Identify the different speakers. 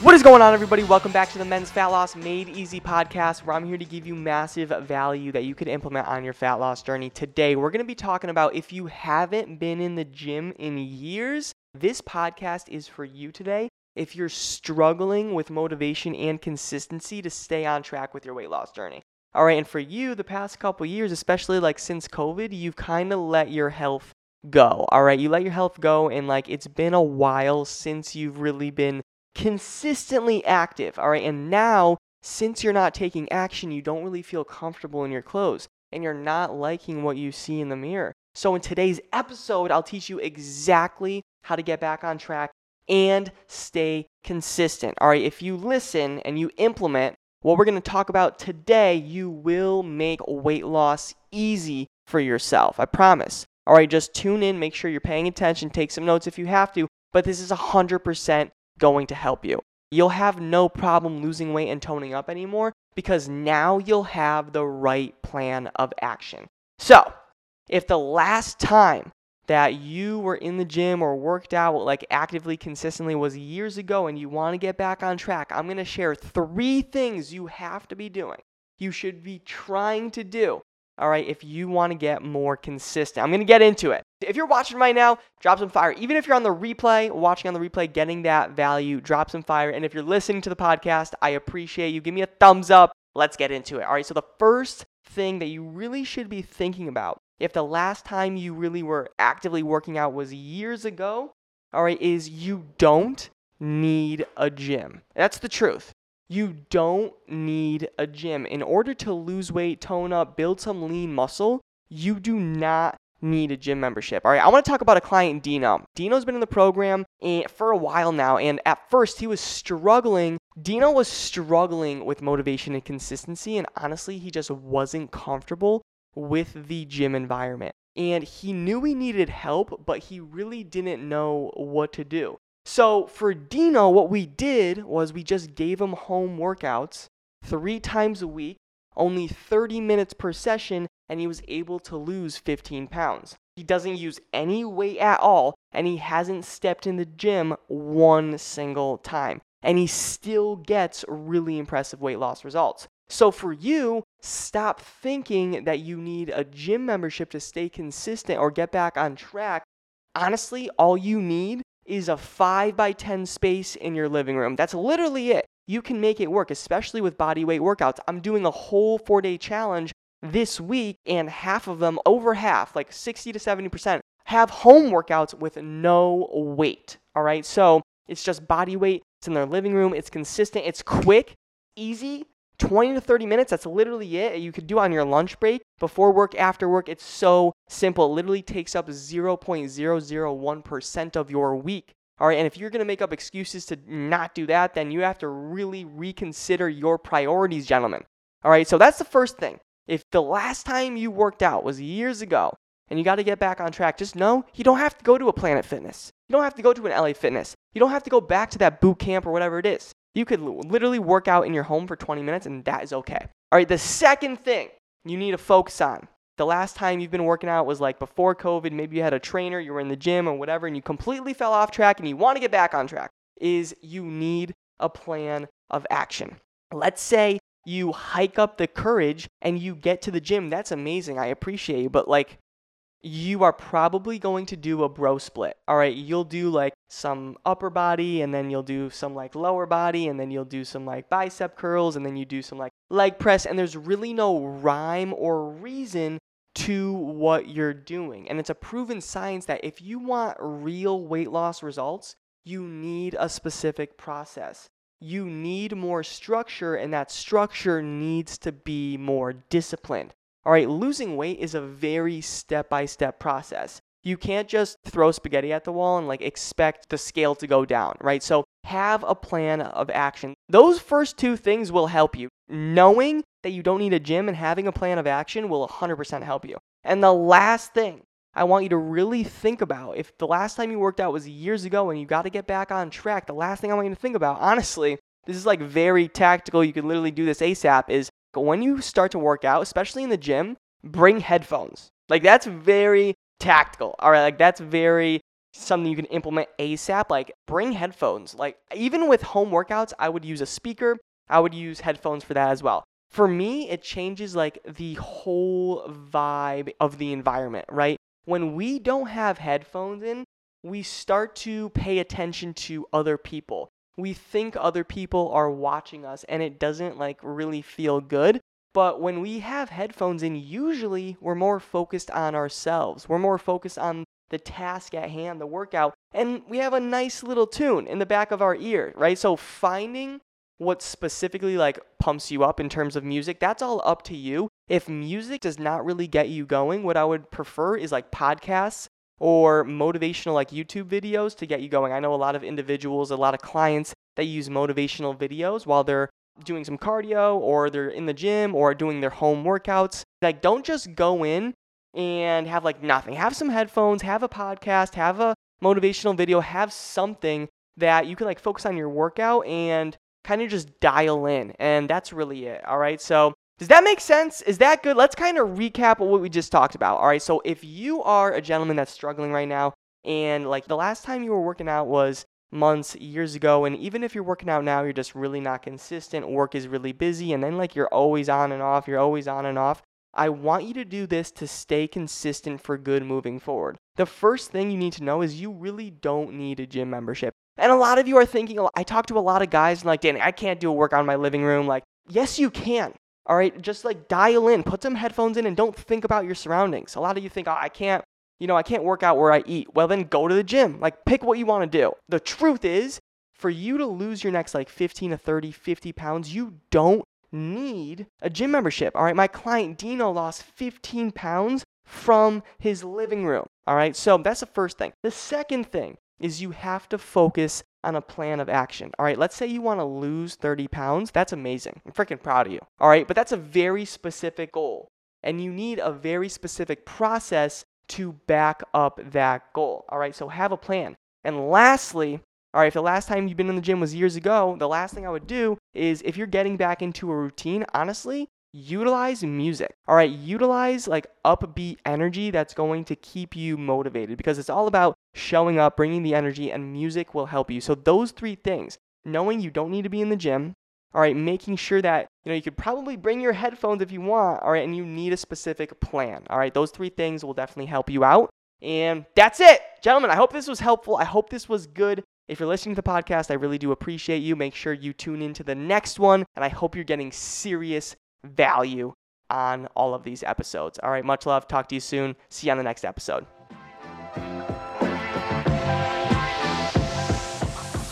Speaker 1: What is going on, everybody? Welcome back to the Men's Fat Loss Made Easy podcast, where I'm here to give you massive value that you can implement on your fat loss journey. Today, we're going to be talking about if you haven't been in the gym in years, this podcast is for you today. If you're struggling with motivation and consistency to stay on track with your weight loss journey. All right, and for you, the past couple years, especially like since COVID, you've kind of let your health go. All right, you let your health go, and like it's been a while since you've really been consistently active. All right. And now, since you're not taking action, you don't really feel comfortable in your clothes and you're not liking what you see in the mirror. So, in today's episode, I'll teach you exactly how to get back on track and stay consistent. All right. If you listen and you implement what we're going to talk about today, you will make weight loss easy for yourself. I promise. All right. Just tune in, make sure you're paying attention, take some notes if you have to. But this is 100% going to help you. You'll have no problem losing weight and toning up anymore because now you'll have the right plan of action. So, if the last time that you were in the gym or worked out like actively consistently was years ago and you want to get back on track, I'm going to share three things you have to be doing. You should be trying to do all right, if you want to get more consistent. I'm going to get into it. If you're watching right now, drop some fire. Even if you're on the replay, watching on the replay, getting that value, drop some fire. And if you're listening to the podcast, I appreciate you. Give me a thumbs up. Let's get into it. All right, so the first thing that you really should be thinking about, if the last time you really were actively working out was years ago, all right, is you don't need a gym. That's the truth. You don't need a gym. In order to lose weight, tone up, build some lean muscle, you do not need a gym membership. All right, I want to talk about a client, Dino. Dino's been in the program eh, for a while now, and at first he was struggling. Dino was struggling with motivation and consistency, and honestly, he just wasn't comfortable with the gym environment. And he knew he needed help, but he really didn't know what to do. So for Dino, what we did was we just gave him home workouts three times a week, only 30 minutes per session, and he was able to lose 15 pounds. He doesn't use any weight at all, and he hasn't stepped in the gym one single time. And he still gets really impressive weight loss results. So for you, stop thinking that you need a gym membership to stay consistent or get back on track. Honestly, all you need is a 5 by 10 space in your living room. That's literally it. You can make it work, especially with body weight workouts. I'm doing a whole four day challenge this week, and half of them, over half, like 60 to 70%, have home workouts with no weight. All right, so it's just body weight. It's in their living room. It's consistent. It's quick, easy, 20 to 30 minutes. That's literally it. You could do on your lunch break, before work, after work. It's so simple. It literally takes up 0.001% of your week. All right, and if you're going to make up excuses to not do that, then you have to really reconsider your priorities, gentlemen. All right, so that's the first thing. If the last time you worked out was years ago and you got to get back on track, just know you don't have to go to a Planet Fitness. You don't have to go to an LA Fitness. You don't have to go back to that boot camp or whatever it is. You could literally work out in your home for 20 minutes and that is okay. All right, the second thing you need to focus on. The last time you've been working out was like before COVID, maybe you had a trainer, you were in the gym or whatever, and you completely fell off track and you want to get back on track, is you need a plan of action. Let's say you hike up the courage and you get to the gym. That's amazing. I appreciate you. But like, you are probably going to do a bro split. All right, you'll do like some upper body and then you'll do some like lower body and then you'll do some like bicep curls and then you do some like leg press and there's really no rhyme or reason to what you're doing. And it's a proven science that if you want real weight loss results, you need a specific process. You need more structure and that structure needs to be more disciplined. All right, losing weight is a very step by step process. You can't just throw spaghetti at the wall and like expect the scale to go down, right? So have a plan of action. Those first two things will help you. Knowing that you don't need a gym and having a plan of action will 100% help you. And the last thing I want you to really think about if the last time you worked out was years ago and you got to get back on track, the last thing I want you to think about, honestly, this is like very tactical. You can literally do this ASAP. Is when you start to work out, especially in the gym, bring headphones. Like that's very tactical. All right, like that's very something you can implement ASAP. Like bring headphones. Like even with home workouts, I would use a speaker. I would use headphones for that as well. For me, it changes like the whole vibe of the environment, right? When we don't have headphones in, we start to pay attention to other people we think other people are watching us and it doesn't like really feel good. But when we have headphones in, usually we're more focused on ourselves. We're more focused on the task at hand, the workout, and we have a nice little tune in the back of our ear, right? So finding what specifically like pumps you up in terms of music, that's all up to you. If music does not really get you going, what I would prefer is like podcasts or motivational like YouTube videos to get you going. I know a lot of individuals, a lot of clients that use motivational videos while they're doing some cardio or they're in the gym or doing their home workouts. Like don't just go in and have like nothing. Have some headphones, have a podcast, have a motivational video, have something that you can like focus on your workout and kind of just dial in. And that's really it. All right. So does that make sense? Is that good? Let's kind of recap what we just talked about. All right, so if you are a gentleman that's struggling right now, and like the last time you were working out was months, years ago, and even if you're working out now, you're just really not consistent, work is really busy, and then like you're always on and off, you're always on and off. I want you to do this to stay consistent for good moving forward. The first thing you need to know is you really don't need a gym membership. And a lot of you are thinking, I talk to a lot of guys and like, Danny, I can't do a workout in my living room. Like, yes, you can. All right, just like dial in, put some headphones in, and don't think about your surroundings. A lot of you think, oh, I can't, you know, I can't work out where I eat. Well, then go to the gym. Like, pick what you want to do. The truth is, for you to lose your next like 15 to 30, 50 pounds, you don't need a gym membership. All right, my client Dino lost 15 pounds from his living room. All right, so that's the first thing. The second thing is you have to focus on a plan of action. All right, let's say you want to lose 30 pounds. That's amazing. I'm freaking proud of you. All right, but that's a very specific goal. And you need a very specific process to back up that goal. All right, so have a plan. And lastly, all right, if the last time you've been in the gym was years ago, the last thing I would do is if you're getting back into a routine, honestly, utilize music. All right, utilize like upbeat energy that's going to keep you motivated because it's all about showing up, bringing the energy, and music will help you. So, those three things knowing you don't need to be in the gym, all right, making sure that you know you could probably bring your headphones if you want, all right, and you need a specific plan. All right, those three things will definitely help you out. And that's it, gentlemen. I hope this was helpful. I hope this was good. If you're listening to the podcast, I really do appreciate you. Make sure you tune into the next one, and I hope you're getting serious value on all of these episodes. All right, much love. Talk to you soon. See you on the next episode.